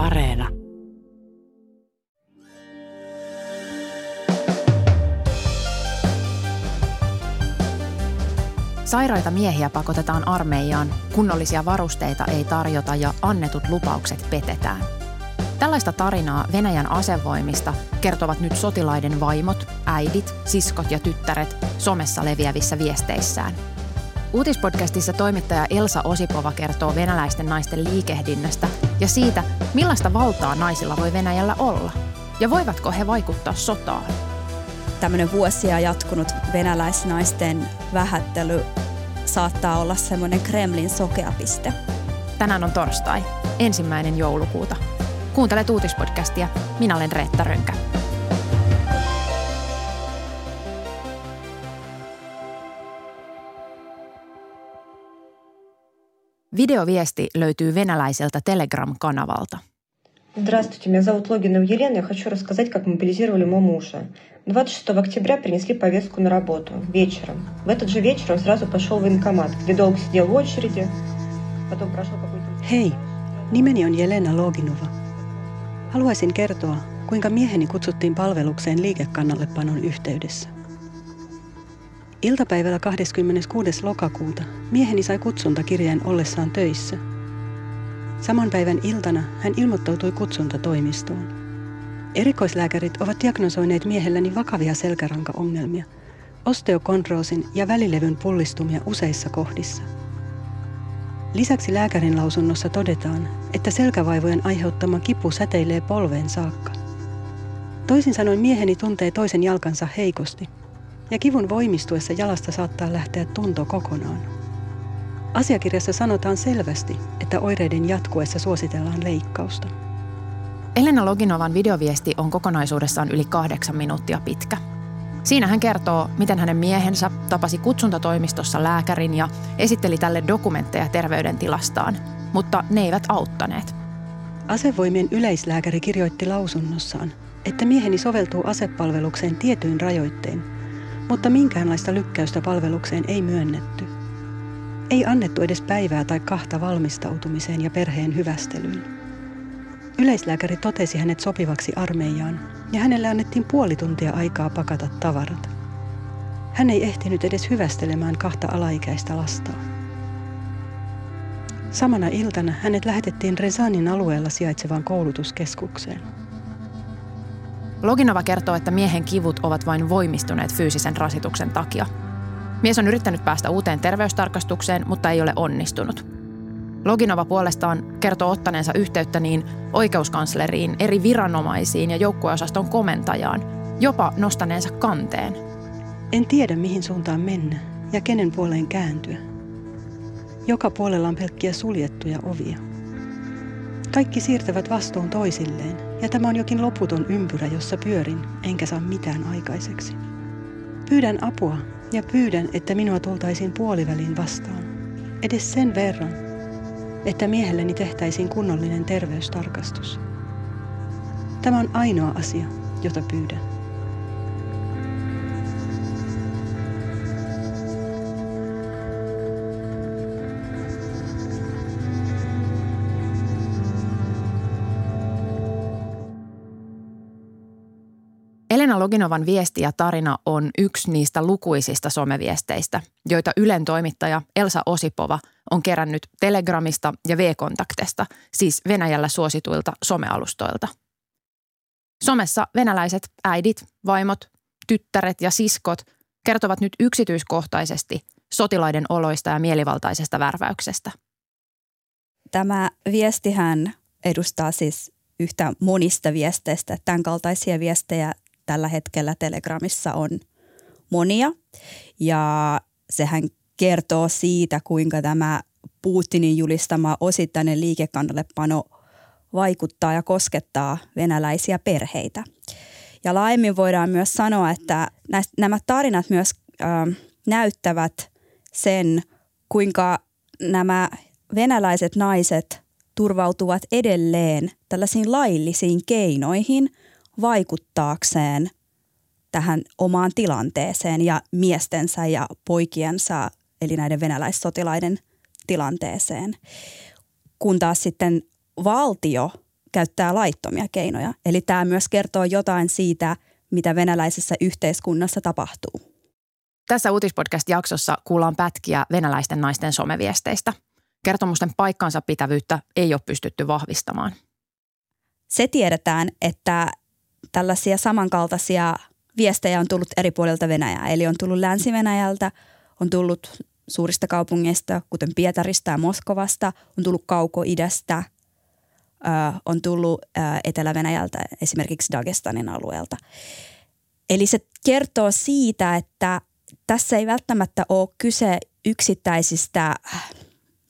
Areena. Sairaita miehiä pakotetaan armeijaan, kunnollisia varusteita ei tarjota ja annetut lupaukset petetään. Tällaista tarinaa Venäjän asevoimista kertovat nyt sotilaiden vaimot, äidit, siskot ja tyttäret somessa leviävissä viesteissään. Uutispodcastissa toimittaja Elsa Osipova kertoo venäläisten naisten liikehdinnästä ja siitä, millaista valtaa naisilla voi Venäjällä olla. Ja voivatko he vaikuttaa sotaan? Tämmöinen vuosia jatkunut venäläisnaisten vähättely saattaa olla semmoinen Kremlin sokeapiste. Tänään on torstai, ensimmäinen joulukuuta. Kuuntelet uutispodcastia. Minä olen Reetta Rönkä. Videoviesti löytyy venäläiseltä Telegram-kanavalta. Здравствуйте, меня зовут Логинова Елена. Я хочу рассказать, как мобилизировали моего мужа. 26 октября принесли повестку на работу вечером. В этот же вечер он сразу пошел в военкомат, где долго сидел в очереди. Потом прошел какой-то... Hei, nimeni on Jelena Loginova. Haluaisin kertoa, kuinka mieheni kutsuttiin palvelukseen liikekannallepanon yhteydessä. Iltapäivällä 26. lokakuuta mieheni sai kutsuntakirjeen ollessaan töissä. Saman päivän iltana hän ilmoittautui kutsuntatoimistoon. Erikoislääkärit ovat diagnosoineet miehelläni vakavia selkärankaongelmia, osteokondroosin ja välilevyn pullistumia useissa kohdissa. Lisäksi lääkärin lausunnossa todetaan, että selkävaivojen aiheuttama kipu säteilee polveen saakka. Toisin sanoen mieheni tuntee toisen jalkansa heikosti – ja kivun voimistuessa jalasta saattaa lähteä tunto kokonaan. Asiakirjassa sanotaan selvästi, että oireiden jatkuessa suositellaan leikkausta. Elena Loginovan videoviesti on kokonaisuudessaan yli kahdeksan minuuttia pitkä. Siinä hän kertoo, miten hänen miehensä tapasi kutsuntatoimistossa lääkärin ja esitteli tälle dokumentteja terveydentilastaan, mutta ne eivät auttaneet. Asevoimien yleislääkäri kirjoitti lausunnossaan, että mieheni soveltuu asepalvelukseen tietyin rajoittein – mutta minkäänlaista lykkäystä palvelukseen ei myönnetty. Ei annettu edes päivää tai kahta valmistautumiseen ja perheen hyvästelyyn. Yleislääkäri totesi hänet sopivaksi armeijaan ja hänelle annettiin puoli tuntia aikaa pakata tavarat. Hän ei ehtinyt edes hyvästelemään kahta alaikäistä lastaa. Samana iltana hänet lähetettiin Rezanin alueella sijaitsevaan koulutuskeskukseen. Loginova kertoo, että miehen kivut ovat vain voimistuneet fyysisen rasituksen takia. Mies on yrittänyt päästä uuteen terveystarkastukseen, mutta ei ole onnistunut. Loginova puolestaan kertoo ottaneensa yhteyttä niin oikeuskansleriin, eri viranomaisiin ja joukkueosaston komentajaan, jopa nostaneensa kanteen. En tiedä mihin suuntaan mennä ja kenen puoleen kääntyä. Joka puolella on pelkkiä suljettuja ovia. Kaikki siirtävät vastuun toisilleen, ja tämä on jokin loputon ympyrä, jossa pyörin, enkä saa mitään aikaiseksi. Pyydän apua ja pyydän, että minua tultaisiin puoliväliin vastaan. Edes sen verran, että miehelleni tehtäisiin kunnollinen terveystarkastus. Tämä on ainoa asia, jota pyydän. Elena Loginovan viesti ja tarina on yksi niistä lukuisista someviesteistä, joita Ylen toimittaja Elsa Osipova on kerännyt Telegramista ja V-kontaktesta, siis Venäjällä suosituilta somealustoilta. Somessa venäläiset äidit, vaimot, tyttäret ja siskot kertovat nyt yksityiskohtaisesti sotilaiden oloista ja mielivaltaisesta värväyksestä. Tämä viestihän edustaa siis yhtä monista viesteistä. Tämän kaltaisia viestejä tällä hetkellä Telegramissa on monia. Ja sehän kertoo siitä, kuinka tämä Putinin julistama osittainen liikekannallepano vaikuttaa ja koskettaa venäläisiä perheitä. Ja laajemmin voidaan myös sanoa, että nämä tarinat myös äh, näyttävät sen, kuinka nämä venäläiset naiset turvautuvat edelleen tällaisiin laillisiin keinoihin – vaikuttaakseen tähän omaan tilanteeseen ja miestensä ja poikiensa, eli näiden venäläissotilaiden tilanteeseen. Kun taas sitten valtio käyttää laittomia keinoja. Eli tämä myös kertoo jotain siitä, mitä venäläisessä yhteiskunnassa tapahtuu. Tässä uutispodcast-jaksossa kuullaan pätkiä venäläisten naisten someviesteistä. Kertomusten paikkansa pitävyyttä ei ole pystytty vahvistamaan. Se tiedetään, että tällaisia samankaltaisia viestejä on tullut eri puolilta Venäjää. Eli on tullut Länsi-Venäjältä, on tullut suurista kaupungeista, kuten Pietarista ja Moskovasta, on tullut Kauko-idästä, on tullut Etelä-Venäjältä, esimerkiksi Dagestanin alueelta. Eli se kertoo siitä, että tässä ei välttämättä ole kyse yksittäisistä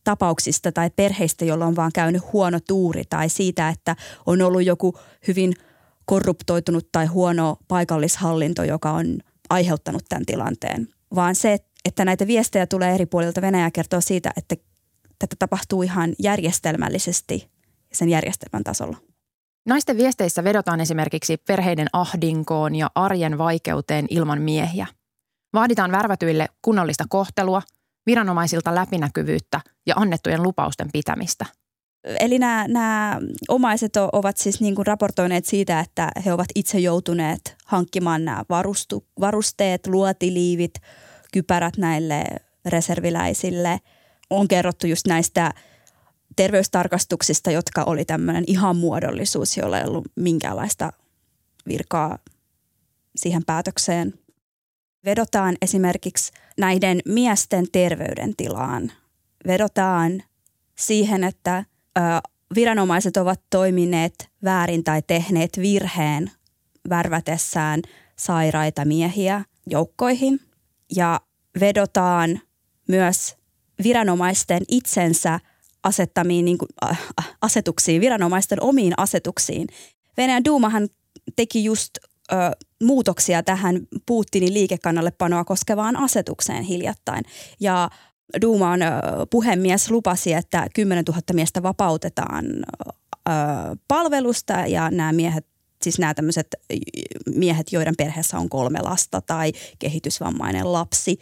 tapauksista tai perheistä, joilla on vaan käynyt huono tuuri tai siitä, että on ollut joku hyvin korruptoitunut tai huono paikallishallinto, joka on aiheuttanut tämän tilanteen, vaan se, että näitä viestejä tulee eri puolilta Venäjä kertoo siitä, että tätä tapahtuu ihan järjestelmällisesti sen järjestelmän tasolla. Naisten viesteissä vedotaan esimerkiksi perheiden ahdinkoon ja arjen vaikeuteen ilman miehiä. Vaaditaan värvätyille kunnollista kohtelua, viranomaisilta läpinäkyvyyttä ja annettujen lupausten pitämistä. Eli nämä, nämä omaiset ovat siis niin kuin raportoineet siitä, että he ovat itse joutuneet hankkimaan nämä varustu, varusteet, luotiliivit, kypärät näille reserviläisille. On kerrottu just näistä terveystarkastuksista, jotka oli tämmöinen ihan muodollisuus, jolla ei ollut minkäänlaista virkaa siihen päätökseen. Vedotaan esimerkiksi näiden miesten terveydentilaan. Vedotaan siihen, että viranomaiset ovat toimineet väärin tai tehneet virheen värvätessään sairaita miehiä joukkoihin. Ja vedotaan myös viranomaisten itsensä asettamiin niin kuin, äh, asetuksiin, viranomaisten omiin asetuksiin. Venäjän Duumahan teki just ö, muutoksia tähän Putinin liikekannallepanoa koskevaan asetukseen hiljattain. Ja Duuman ö, puhemies lupasi, että 10 000 miestä vapautetaan palvelusta ja nämä miehet siis nämä tämmöiset miehet, joiden perheessä on kolme lasta tai kehitysvammainen lapsi.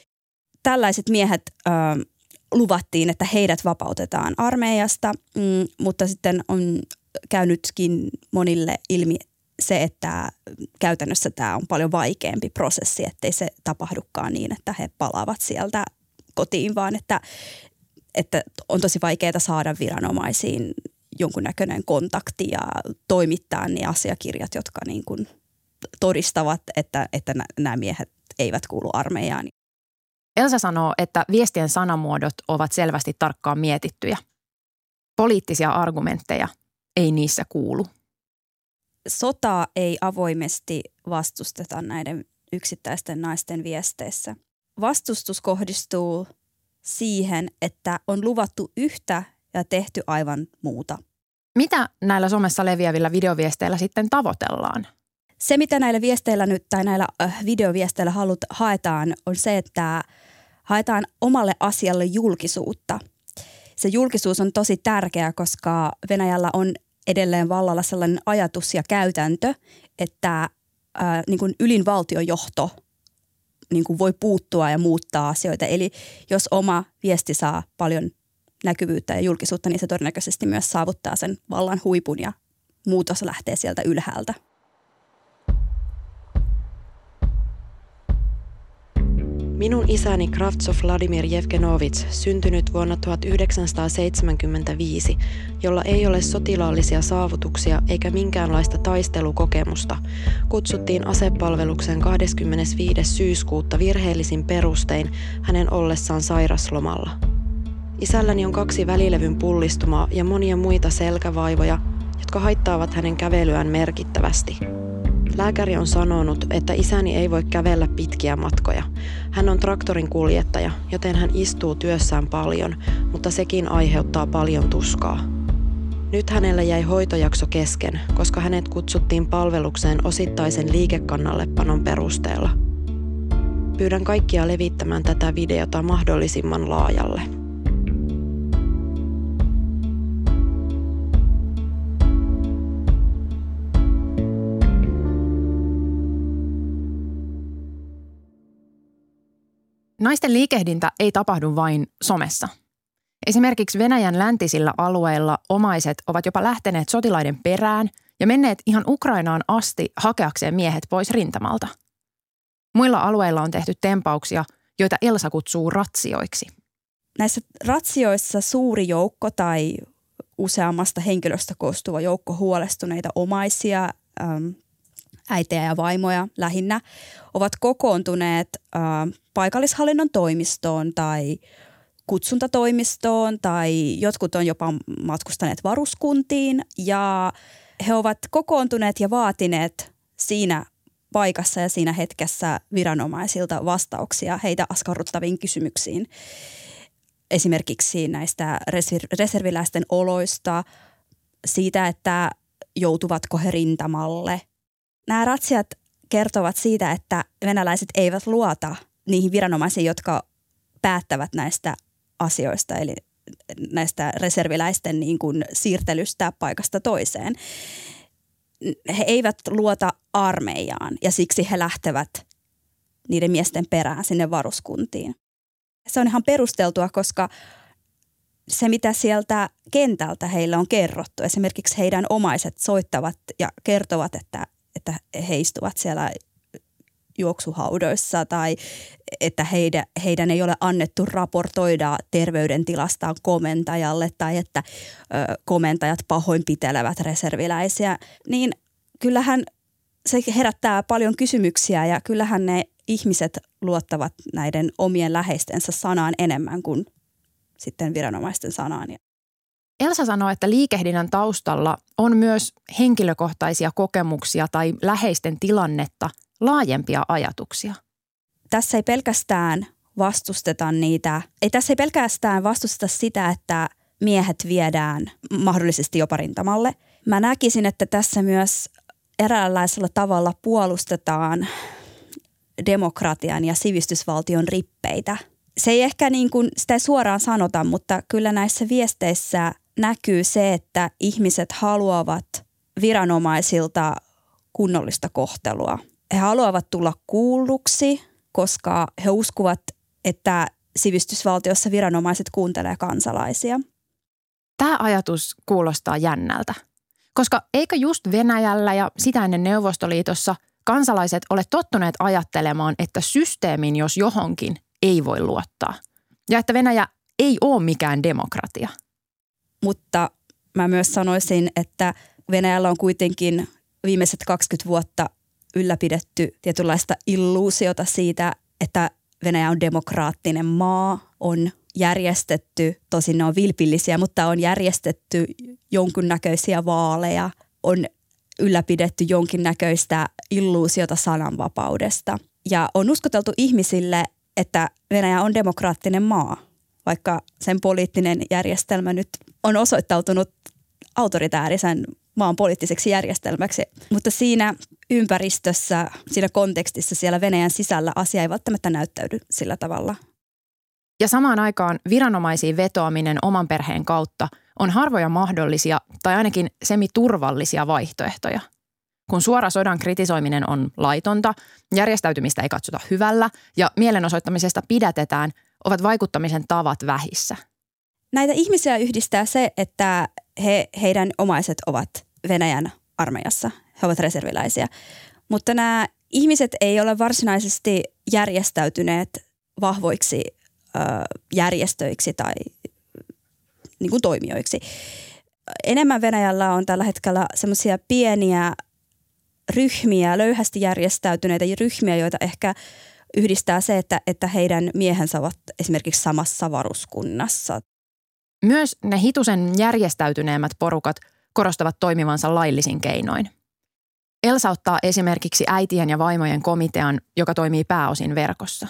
Tällaiset miehet luvattiin, että heidät vapautetaan armeijasta, mm, mutta sitten on käynytkin monille ilmi se, että käytännössä tämä on paljon vaikeampi prosessi, ettei se tapahdukaan niin, että he palaavat sieltä kotiin, vaan että, että on tosi vaikeaa saada viranomaisiin jonkunnäköinen kontakti ja toimittaa ne asiakirjat, jotka niin kuin todistavat, että, että nämä miehet eivät kuulu armeijaan. Elsa sanoo, että viestien sanamuodot ovat selvästi tarkkaan mietittyjä. Poliittisia argumentteja ei niissä kuulu. Sotaa ei avoimesti vastusteta näiden yksittäisten naisten viesteissä. Vastustus kohdistuu siihen, että on luvattu yhtä ja tehty aivan muuta. Mitä näillä somessa leviävillä videoviesteillä sitten tavoitellaan? Se, mitä näillä viesteillä nyt tai näillä äh, videoviesteillä halut, haetaan, on se, että haetaan omalle asialle julkisuutta. Se julkisuus on tosi tärkeä, koska Venäjällä on edelleen vallalla sellainen ajatus ja käytäntö, että ää, niin kuin ylinvaltiojohto niin kuin voi puuttua ja muuttaa asioita. Eli jos oma viesti saa paljon näkyvyyttä ja julkisuutta, niin se todennäköisesti myös saavuttaa sen vallan huipun ja muutos lähtee sieltä ylhäältä. Minun isäni Kravtsov Vladimir Jevgenovits, syntynyt vuonna 1975, jolla ei ole sotilaallisia saavutuksia eikä minkäänlaista taistelukokemusta, kutsuttiin asepalveluksen 25. syyskuuta virheellisin perustein hänen ollessaan sairaslomalla. Isälläni on kaksi välilevyn pullistumaa ja monia muita selkävaivoja, jotka haittaavat hänen kävelyään merkittävästi. Lääkäri on sanonut, että isäni ei voi kävellä pitkiä matkoja. Hän on traktorin kuljettaja, joten hän istuu työssään paljon, mutta sekin aiheuttaa paljon tuskaa. Nyt hänellä jäi hoitojakso kesken, koska hänet kutsuttiin palvelukseen osittaisen liikekannallepanon perusteella. Pyydän kaikkia levittämään tätä videota mahdollisimman laajalle. Naisten liikehdintä ei tapahdu vain somessa. Esimerkiksi Venäjän läntisillä alueilla omaiset ovat jopa lähteneet sotilaiden perään ja menneet ihan Ukrainaan asti hakeakseen miehet pois rintamalta. Muilla alueilla on tehty tempauksia, joita Elsa kutsuu ratsioiksi. Näissä ratsioissa suuri joukko tai useammasta henkilöstä koostuva joukko huolestuneita omaisia, äitejä ja vaimoja lähinnä, ovat kokoontuneet äh, paikallishallinnon toimistoon tai kutsuntatoimistoon tai jotkut on jopa matkustaneet varuskuntiin ja he ovat kokoontuneet ja vaatineet siinä paikassa ja siinä hetkessä viranomaisilta vastauksia heitä askarruttaviin kysymyksiin. Esimerkiksi näistä reserviläisten oloista, siitä, että joutuvatko he rintamalle. Nämä ratsiat kertovat siitä, että venäläiset eivät luota niihin viranomaisiin, jotka päättävät näistä asioista, eli näistä reserviläisten niin kuin siirtelystä paikasta toiseen. He eivät luota armeijaan ja siksi he lähtevät niiden miesten perään sinne varuskuntiin. Se on ihan perusteltua, koska se, mitä sieltä kentältä heille on kerrottu, esimerkiksi heidän omaiset soittavat ja kertovat, että, että he istuvat siellä juoksuhaudoissa tai että heidän, heidän ei ole annettu raportoida terveydentilastaan komentajalle tai että ö, komentajat pahoinpitelevät reserviläisiä, niin kyllähän se herättää paljon kysymyksiä ja kyllähän ne ihmiset luottavat näiden omien läheistensä sanaan enemmän kuin sitten viranomaisten sanaan. Elsa sanoi, että liikehdinnän taustalla on myös henkilökohtaisia kokemuksia tai läheisten tilannetta – laajempia ajatuksia? Tässä ei pelkästään vastusteta niitä, ei tässä ei pelkästään vastusteta sitä, että miehet viedään mahdollisesti jopa rintamalle. Mä näkisin, että tässä myös eräänlaisella tavalla puolustetaan demokratian ja sivistysvaltion rippeitä. Se ei ehkä niin kuin, sitä ei suoraan sanota, mutta kyllä näissä viesteissä näkyy se, että ihmiset haluavat viranomaisilta kunnollista kohtelua he haluavat tulla kuulluksi, koska he uskovat, että sivistysvaltiossa viranomaiset kuuntelee kansalaisia. Tämä ajatus kuulostaa jännältä, koska eikö just Venäjällä ja sitä ennen Neuvostoliitossa kansalaiset ole tottuneet ajattelemaan, että systeemin jos johonkin ei voi luottaa ja että Venäjä ei ole mikään demokratia. Mutta mä myös sanoisin, että Venäjällä on kuitenkin viimeiset 20 vuotta ylläpidetty tietynlaista illuusiota siitä, että Venäjä on demokraattinen maa, on järjestetty, tosin ne on vilpillisiä, mutta on järjestetty jonkunnäköisiä vaaleja, on ylläpidetty jonkinnäköistä illuusiota sananvapaudesta. Ja on uskoteltu ihmisille, että Venäjä on demokraattinen maa, vaikka sen poliittinen järjestelmä nyt on osoittautunut autoritäärisen maan poliittiseksi järjestelmäksi. Mutta siinä ympäristössä, siinä kontekstissa siellä Venäjän sisällä asia ei välttämättä näyttäydy sillä tavalla. Ja samaan aikaan viranomaisiin vetoaminen oman perheen kautta on harvoja mahdollisia tai ainakin semiturvallisia vaihtoehtoja. Kun suora sodan kritisoiminen on laitonta, järjestäytymistä ei katsota hyvällä ja mielenosoittamisesta pidätetään, ovat vaikuttamisen tavat vähissä. Näitä ihmisiä yhdistää se, että he, heidän omaiset ovat Venäjän armeijassa. He ovat reserviläisiä. Mutta nämä ihmiset ei ole varsinaisesti järjestäytyneet vahvoiksi ö, järjestöiksi tai niin kuin toimijoiksi. Enemmän Venäjällä on tällä hetkellä semmoisia pieniä ryhmiä, löyhästi järjestäytyneitä ryhmiä, joita ehkä yhdistää se, että, että heidän miehensä ovat esimerkiksi samassa varuskunnassa. Myös ne hitusen järjestäytyneemmät porukat – korostavat toimivansa laillisin keinoin. Elsa ottaa esimerkiksi äitien ja vaimojen komitean, joka toimii pääosin verkossa.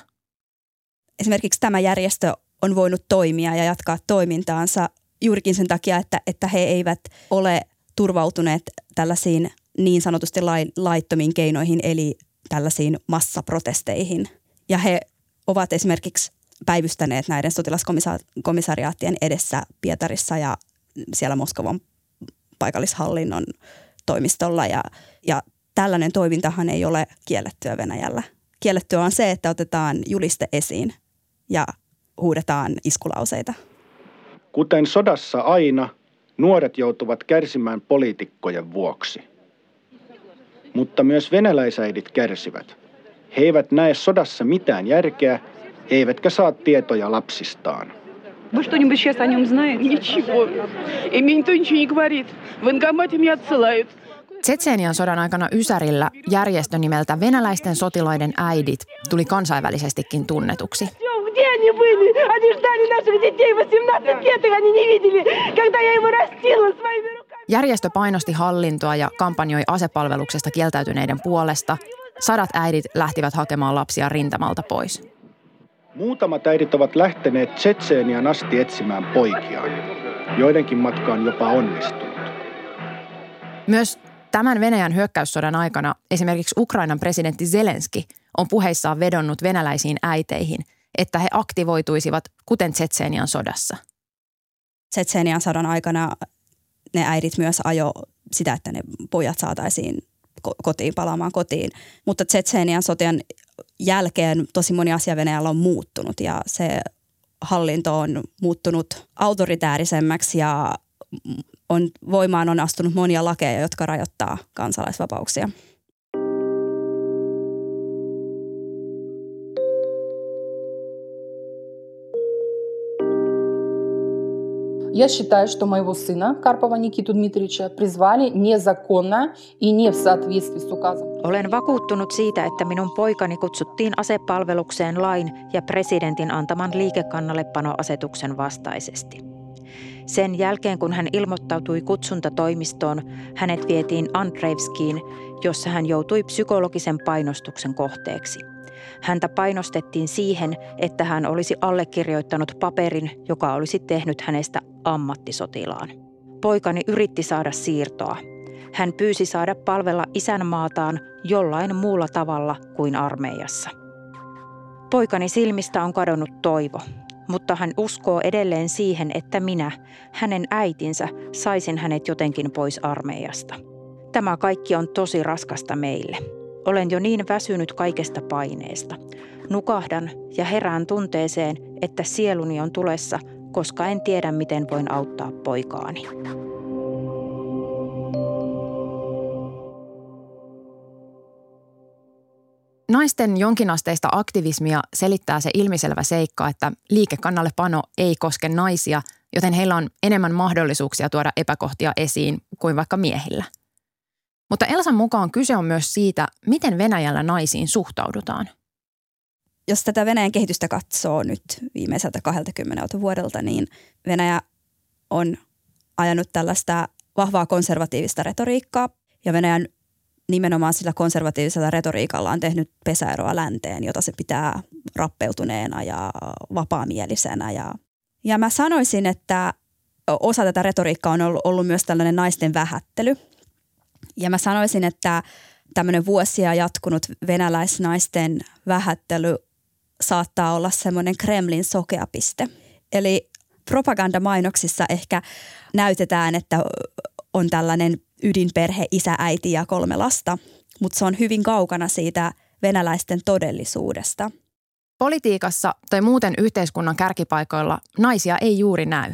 Esimerkiksi tämä järjestö on voinut toimia ja jatkaa toimintaansa juurikin sen takia, että, että he eivät ole turvautuneet tällaisiin niin sanotusti laittomiin keinoihin, eli tällaisiin massaprotesteihin. Ja he ovat esimerkiksi päivystäneet näiden sotilaskomissariaattien edessä Pietarissa ja siellä Moskovan paikallishallinnon toimistolla ja, ja tällainen toimintahan ei ole kiellettyä Venäjällä. Kiellettyä on se, että otetaan juliste esiin ja huudetaan iskulauseita. Kuten sodassa aina, nuoret joutuvat kärsimään poliitikkojen vuoksi Mutta myös venäläisäidit kärsivät. He eivät näe sodassa mitään järkeä, eivätkä saa tietoja lapsistaan. Вы что-нибудь сейчас о нем знаете? Ничего. И мне никто ничего не говорит. В военкомате меня отсылают. Tsetseenian sodan aikana Ysärillä järjestö nimeltä Venäläisten sotilaiden äidit tuli kansainvälisestikin tunnetuksi. Где они были? Они ждали наших детей 18 лет, их они не видели, когда я его растила своими руками. Järjestö painosti hallintoa ja kampanjoi asepalveluksesta kieltäytyneiden puolesta. Sadat äidit lähtivät hakemaan lapsia rintamalta pois. Muutamat äidit ovat lähteneet Tsetseenian asti etsimään poikiaan. Joidenkin matka on jopa onnistunut. Myös tämän Venäjän hyökkäyssodan aikana esimerkiksi Ukrainan presidentti Zelenski on puheissaan vedonnut venäläisiin äiteihin, että he aktivoituisivat kuten Tsetseenian sodassa. Tsetseenian sodan aikana ne äidit myös ajo sitä, että ne pojat saataisiin kotiin palaamaan kotiin. Mutta Tsetseenian sotian jälkeen tosi moni asia Venäjällä on muuttunut ja se hallinto on muuttunut autoritäärisemmäksi ja on, voimaan on astunut monia lakeja, jotka rajoittaa kansalaisvapauksia. Я считаю, что моего сына Карпова Никиту Дмитриевича призвали незаконно и не в соответствии с указом. Olen vakuuttunut siitä, että minun poikani kutsuttiin asepalvelukseen lain ja presidentin antaman liikekannallepanoasetuksen vastaisesti. Sen jälkeen, kun hän ilmoittautui kutsuntatoimistoon, hänet vietiin Andreevskiin, jossa hän joutui psykologisen painostuksen kohteeksi – Häntä painostettiin siihen, että hän olisi allekirjoittanut paperin, joka olisi tehnyt hänestä ammattisotilaan. Poikani yritti saada siirtoa. Hän pyysi saada palvella isänmaataan jollain muulla tavalla kuin armeijassa. Poikani silmistä on kadonnut toivo, mutta hän uskoo edelleen siihen, että minä, hänen äitinsä, saisin hänet jotenkin pois armeijasta. Tämä kaikki on tosi raskasta meille. Olen jo niin väsynyt kaikesta paineesta. Nukahdan ja herään tunteeseen, että sieluni on tulessa, koska en tiedä, miten voin auttaa poikaani. Naisten jonkinasteista aktivismia selittää se ilmiselvä seikka, että liikekannallepano ei koske naisia, joten heillä on enemmän mahdollisuuksia tuoda epäkohtia esiin kuin vaikka miehillä – mutta Elsan mukaan kyse on myös siitä, miten Venäjällä naisiin suhtaudutaan. Jos tätä Venäjän kehitystä katsoo nyt viimeiseltä 20 vuodelta, niin Venäjä on ajanut tällaista vahvaa konservatiivista retoriikkaa. Ja Venäjän nimenomaan sillä konservatiivisella retoriikalla on tehnyt pesäeroa länteen, jota se pitää rappeutuneena ja vapaamielisenä. Ja, ja mä sanoisin, että osa tätä retoriikkaa on ollut, ollut myös tällainen naisten vähättely – ja mä sanoisin, että tämmöinen vuosia jatkunut venäläisnaisten vähättely saattaa olla semmoinen Kremlin sokeapiste. Eli propagandamainoksissa ehkä näytetään, että on tällainen ydinperhe, isä, äiti ja kolme lasta, mutta se on hyvin kaukana siitä venäläisten todellisuudesta. Politiikassa tai muuten yhteiskunnan kärkipaikoilla naisia ei juuri näy.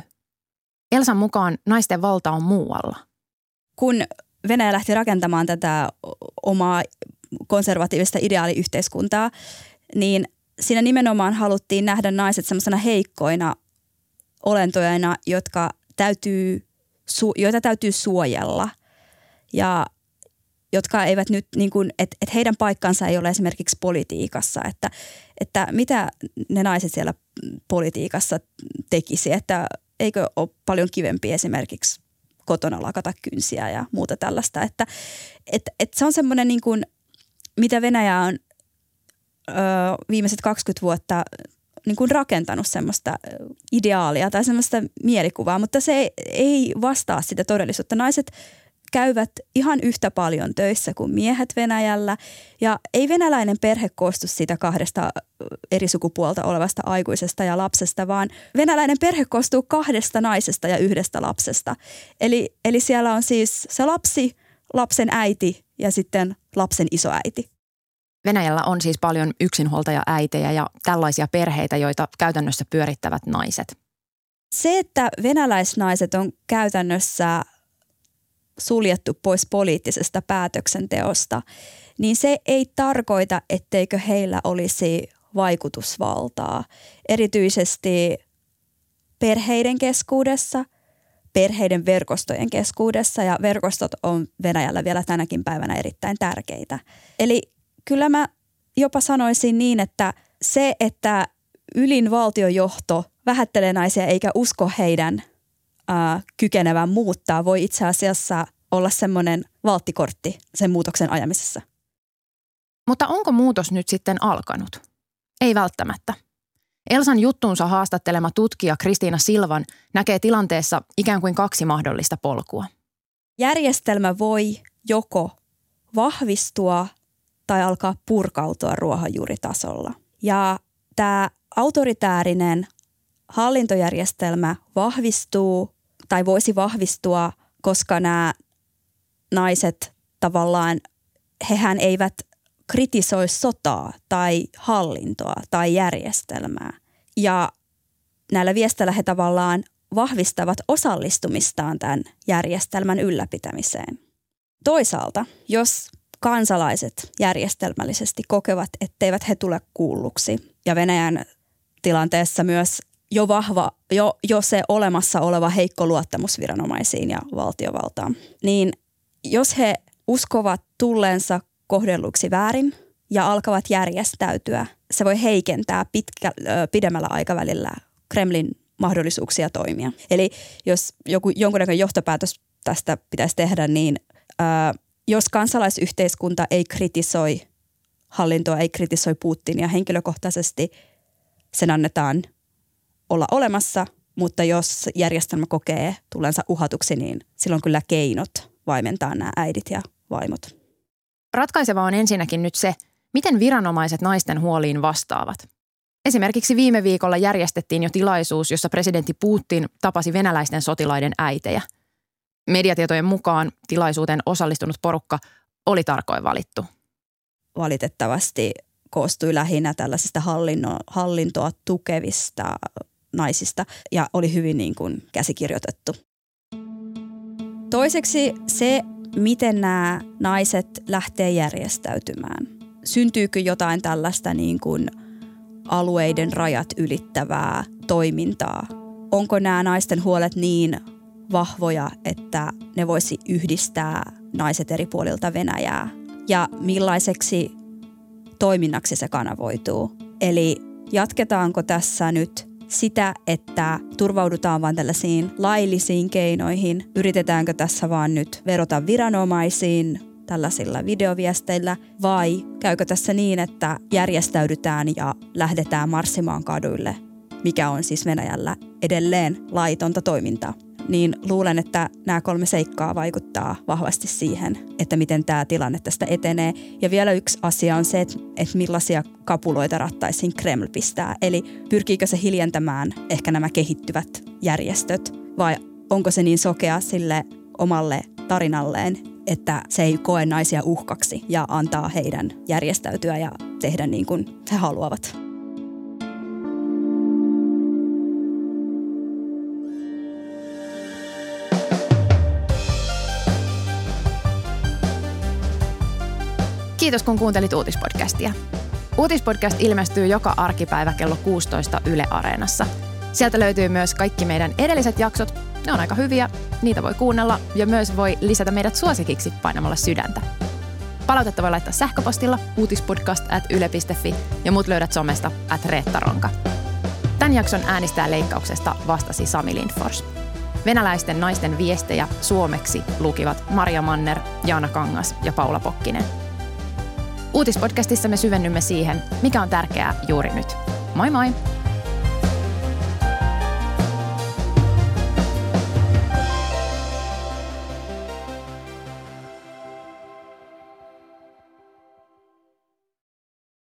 Elsan mukaan naisten valta on muualla. Kun Venäjä lähti rakentamaan tätä omaa konservatiivista ideaaliyhteiskuntaa, niin siinä nimenomaan haluttiin nähdä naiset semmoisena heikkoina olentoina, jotka täytyy, joita täytyy suojella ja jotka eivät nyt, niin kuin, että, että heidän paikkansa ei ole esimerkiksi politiikassa, että, että mitä ne naiset siellä politiikassa tekisi, että eikö ole paljon kivempi esimerkiksi kotona lakata kynsiä ja muuta tällaista. Että et, et se on semmoinen niin kuin, mitä Venäjä on ö, viimeiset 20 vuotta niin kuin rakentanut semmoista ideaalia tai semmoista mielikuvaa, mutta se ei, ei vastaa sitä todellisuutta. Naiset käyvät ihan yhtä paljon töissä kuin miehet Venäjällä. Ja ei venäläinen perhe koostu siitä kahdesta eri sukupuolta olevasta aikuisesta ja lapsesta, vaan venäläinen perhe koostuu kahdesta naisesta ja yhdestä lapsesta. Eli, eli siellä on siis se lapsi, lapsen äiti ja sitten lapsen isoäiti. Venäjällä on siis paljon yksinhuoltaja-äitejä ja tällaisia perheitä, joita käytännössä pyörittävät naiset. Se, että venäläisnaiset on käytännössä suljettu pois poliittisesta päätöksenteosta, niin se ei tarkoita, etteikö heillä olisi vaikutusvaltaa. Erityisesti perheiden keskuudessa, perheiden verkostojen keskuudessa ja verkostot on Venäjällä vielä tänäkin päivänä erittäin tärkeitä. Eli kyllä mä jopa sanoisin niin, että se, että ylin valtiojohto vähättelee naisia eikä usko heidän ää, kykenevän muuttaa, voi itse asiassa olla semmoinen valttikortti sen muutoksen ajamisessa. Mutta onko muutos nyt sitten alkanut? Ei välttämättä. Elsan juttuunsa haastattelema tutkija Kristiina Silvan näkee tilanteessa ikään kuin kaksi mahdollista polkua. Järjestelmä voi joko vahvistua tai alkaa purkautua ruohonjuuritasolla. Ja tämä autoritäärinen hallintojärjestelmä vahvistuu tai voisi vahvistua, koska nämä naiset tavallaan, hehän eivät kritisoi sotaa tai hallintoa tai järjestelmää. Ja näillä viesteillä he tavallaan vahvistavat osallistumistaan tämän järjestelmän ylläpitämiseen. Toisaalta, jos kansalaiset järjestelmällisesti kokevat, etteivät he tule kuulluksi ja Venäjän tilanteessa myös jo vahva, jo, jo se olemassa oleva heikko luottamus viranomaisiin ja valtiovaltaan, niin jos he uskovat tulleensa kohdelluksi väärin ja alkavat järjestäytyä, se voi heikentää pitkä, pidemmällä aikavälillä Kremlin mahdollisuuksia toimia. Eli jos joku, jonkunnäköinen johtopäätös tästä pitäisi tehdä, niin ää, jos kansalaisyhteiskunta ei kritisoi hallintoa, ei kritisoi Putinia henkilökohtaisesti, sen annetaan olla olemassa, mutta jos järjestelmä kokee tulensa uhatuksi, niin silloin kyllä keinot vaimentaa nämä äidit ja vaimot. Ratkaiseva on ensinnäkin nyt se, miten viranomaiset naisten huoliin vastaavat. Esimerkiksi viime viikolla järjestettiin jo tilaisuus, jossa presidentti Putin tapasi venäläisten sotilaiden äitejä. Mediatietojen mukaan tilaisuuteen osallistunut porukka oli tarkoin valittu. Valitettavasti koostui lähinnä tällaisista hallinno, hallintoa tukevista naisista ja oli hyvin niin kuin käsikirjoitettu. Toiseksi se, miten nämä naiset lähtee järjestäytymään. Syntyykö jotain tällaista niin kuin alueiden rajat ylittävää toimintaa? Onko nämä naisten huolet niin vahvoja, että ne voisi yhdistää naiset eri puolilta Venäjää? Ja millaiseksi toiminnaksi se kanavoituu? Eli jatketaanko tässä nyt sitä, että turvaudutaan vain tällaisiin laillisiin keinoihin. Yritetäänkö tässä vaan nyt verota viranomaisiin tällaisilla videoviesteillä vai käykö tässä niin, että järjestäydytään ja lähdetään marssimaan kaduille, mikä on siis Venäjällä edelleen laitonta toimintaa niin luulen, että nämä kolme seikkaa vaikuttaa vahvasti siihen, että miten tämä tilanne tästä etenee. Ja vielä yksi asia on se, että, että millaisia kapuloita rattaisiin Kreml pistää. Eli pyrkiikö se hiljentämään ehkä nämä kehittyvät järjestöt vai onko se niin sokea sille omalle tarinalleen, että se ei koe naisia uhkaksi ja antaa heidän järjestäytyä ja tehdä niin kuin he haluavat. Kiitos kun kuuntelit uutispodcastia. Uutispodcast ilmestyy joka arkipäivä kello 16 Yle Areenassa. Sieltä löytyy myös kaikki meidän edelliset jaksot. Ne on aika hyviä, niitä voi kuunnella ja myös voi lisätä meidät suosikiksi painamalla sydäntä. Palautetta voi laittaa sähköpostilla uutispodcast at yle.fi ja muut löydät somesta at Reettaronka. Tämän jakson äänistää leikkauksesta vastasi Sami Lindfors. Venäläisten naisten viestejä suomeksi lukivat Maria Manner, Jaana Kangas ja Paula Pokkinen – Uutispodcastissa me syvennymme siihen, mikä on tärkeää juuri nyt. Moi moi!